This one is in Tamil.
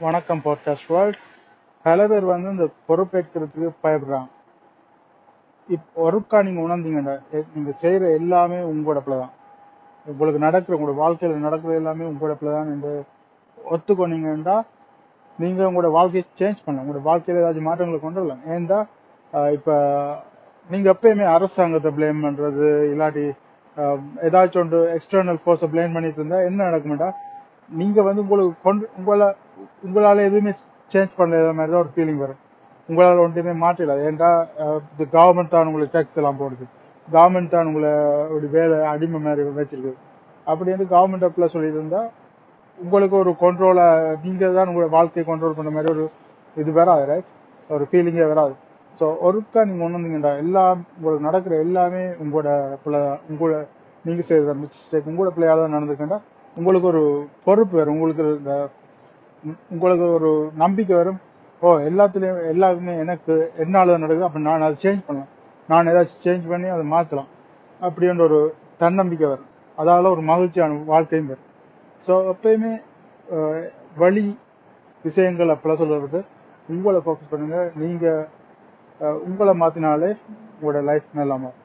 வணக்கம் பாட்காஸ்ட் வேர்ல்ட் பல பேர் வந்து இந்த பொறுப்பேற்கிறதுக்கு பயப்படுறாங்க. இப் ஒருக்கா நீங்க உணர்ந்தீங்கன்னா நீங்க செய்யற எல்லாமே உங்களோட தான். உங்களுக்கு நடக்கிற உங்களோட வாழ்க்கையில நடக்கிறது எல்லாமே உங்களோட தான் என்று ஒத்துக்கொண்டீங்கன்னா நீங்க உங்களோட வாழ்க்கையை சேஞ்ச் பண்ணலாம். உங்களோட வாழ்க்கையில ஏதாச்சும் மாற்றங்களை கொண்டு வரலாம். ஏன்டா ஆஹ் இப்ப நீங்க எப்பயுமே அரசாங்கத்தை ப்ளேம் பண்றது இல்லாட்டி ஆஹ் ஏதாச்சும் ஒன்று எக்ஸ்டர்னல் ஃபோர்ஸை ப்ளேம் பண்ணிட்டு இருந்தா என்ன நடக்கும்டா? நீங்க வந்து உங்களுக்கு கொண்டு உங்களை உங்களால எதுவுமே சேஞ்ச் பண்ணல மாதிரி தான் ஒரு ஃபீலிங் வரும். உங்களால ஒன்றுமே மாற்றல. ஏன்டா இந்த கவர்மெண்ட் தான் உங்களுக்கு டேக்ஸ் எல்லாம் போடுது. கவர்மெண்ட் தான் உங்களை ஒரு வேலை அடிமை மாதிரி வச்சிருக்கு அப்படின்னு கவர்மெண்ட் அப்பல சொல்லிட்டு இருந்தா உங்களுக்கு ஒரு கண்ட்ரோலை நீங்க தான் உங்களோட வாழ்க்கையை கண்ட்ரோல் பண்ண மாதிரி ஒரு இது வராது ரைட் ஒரு ஃபீலிங்கே வராது. ஸோ ஒருக்கா நீங்க வந்தீங்கடா எல்லாம் உங்களுக்கு நடக்கிற எல்லாமே உங்களோட பிள்ளை உங்களோட நீங்க செய்கிற மிஸ்டேக் உங்களோட பிள்ளையால தான் நடந்திருக்கேன்டா உங்களுக்கு ஒரு பொறுப்பு வேறு உங்களுக்கு இந்த உங்களுக்கு ஒரு நம்பிக்கை வரும். ஓ எல்லாத்துலயும் எல்லாருமே எனக்கு என்னால நடக்குது அப்ப நான் அதை சேஞ்ச் பண்ணலாம். நான் ஏதாச்சும் சேஞ்ச் பண்ணி அதை மாத்தலாம். அப்படின்ற ஒரு தன்னம்பிக்கை வரும். அதால ஒரு மகிழ்ச்சியான வாழ்க்கையும் வரும். ஸோ எப்பயுமே வழி விஷயங்கள் அப்பெல்லாம் சொல்றது உங்களை ஃபோக்கஸ் பண்ணுங்க. நீங்க உங்களை மாத்தினாலே உங்களோட லைஃப் நல்லா மாறும்.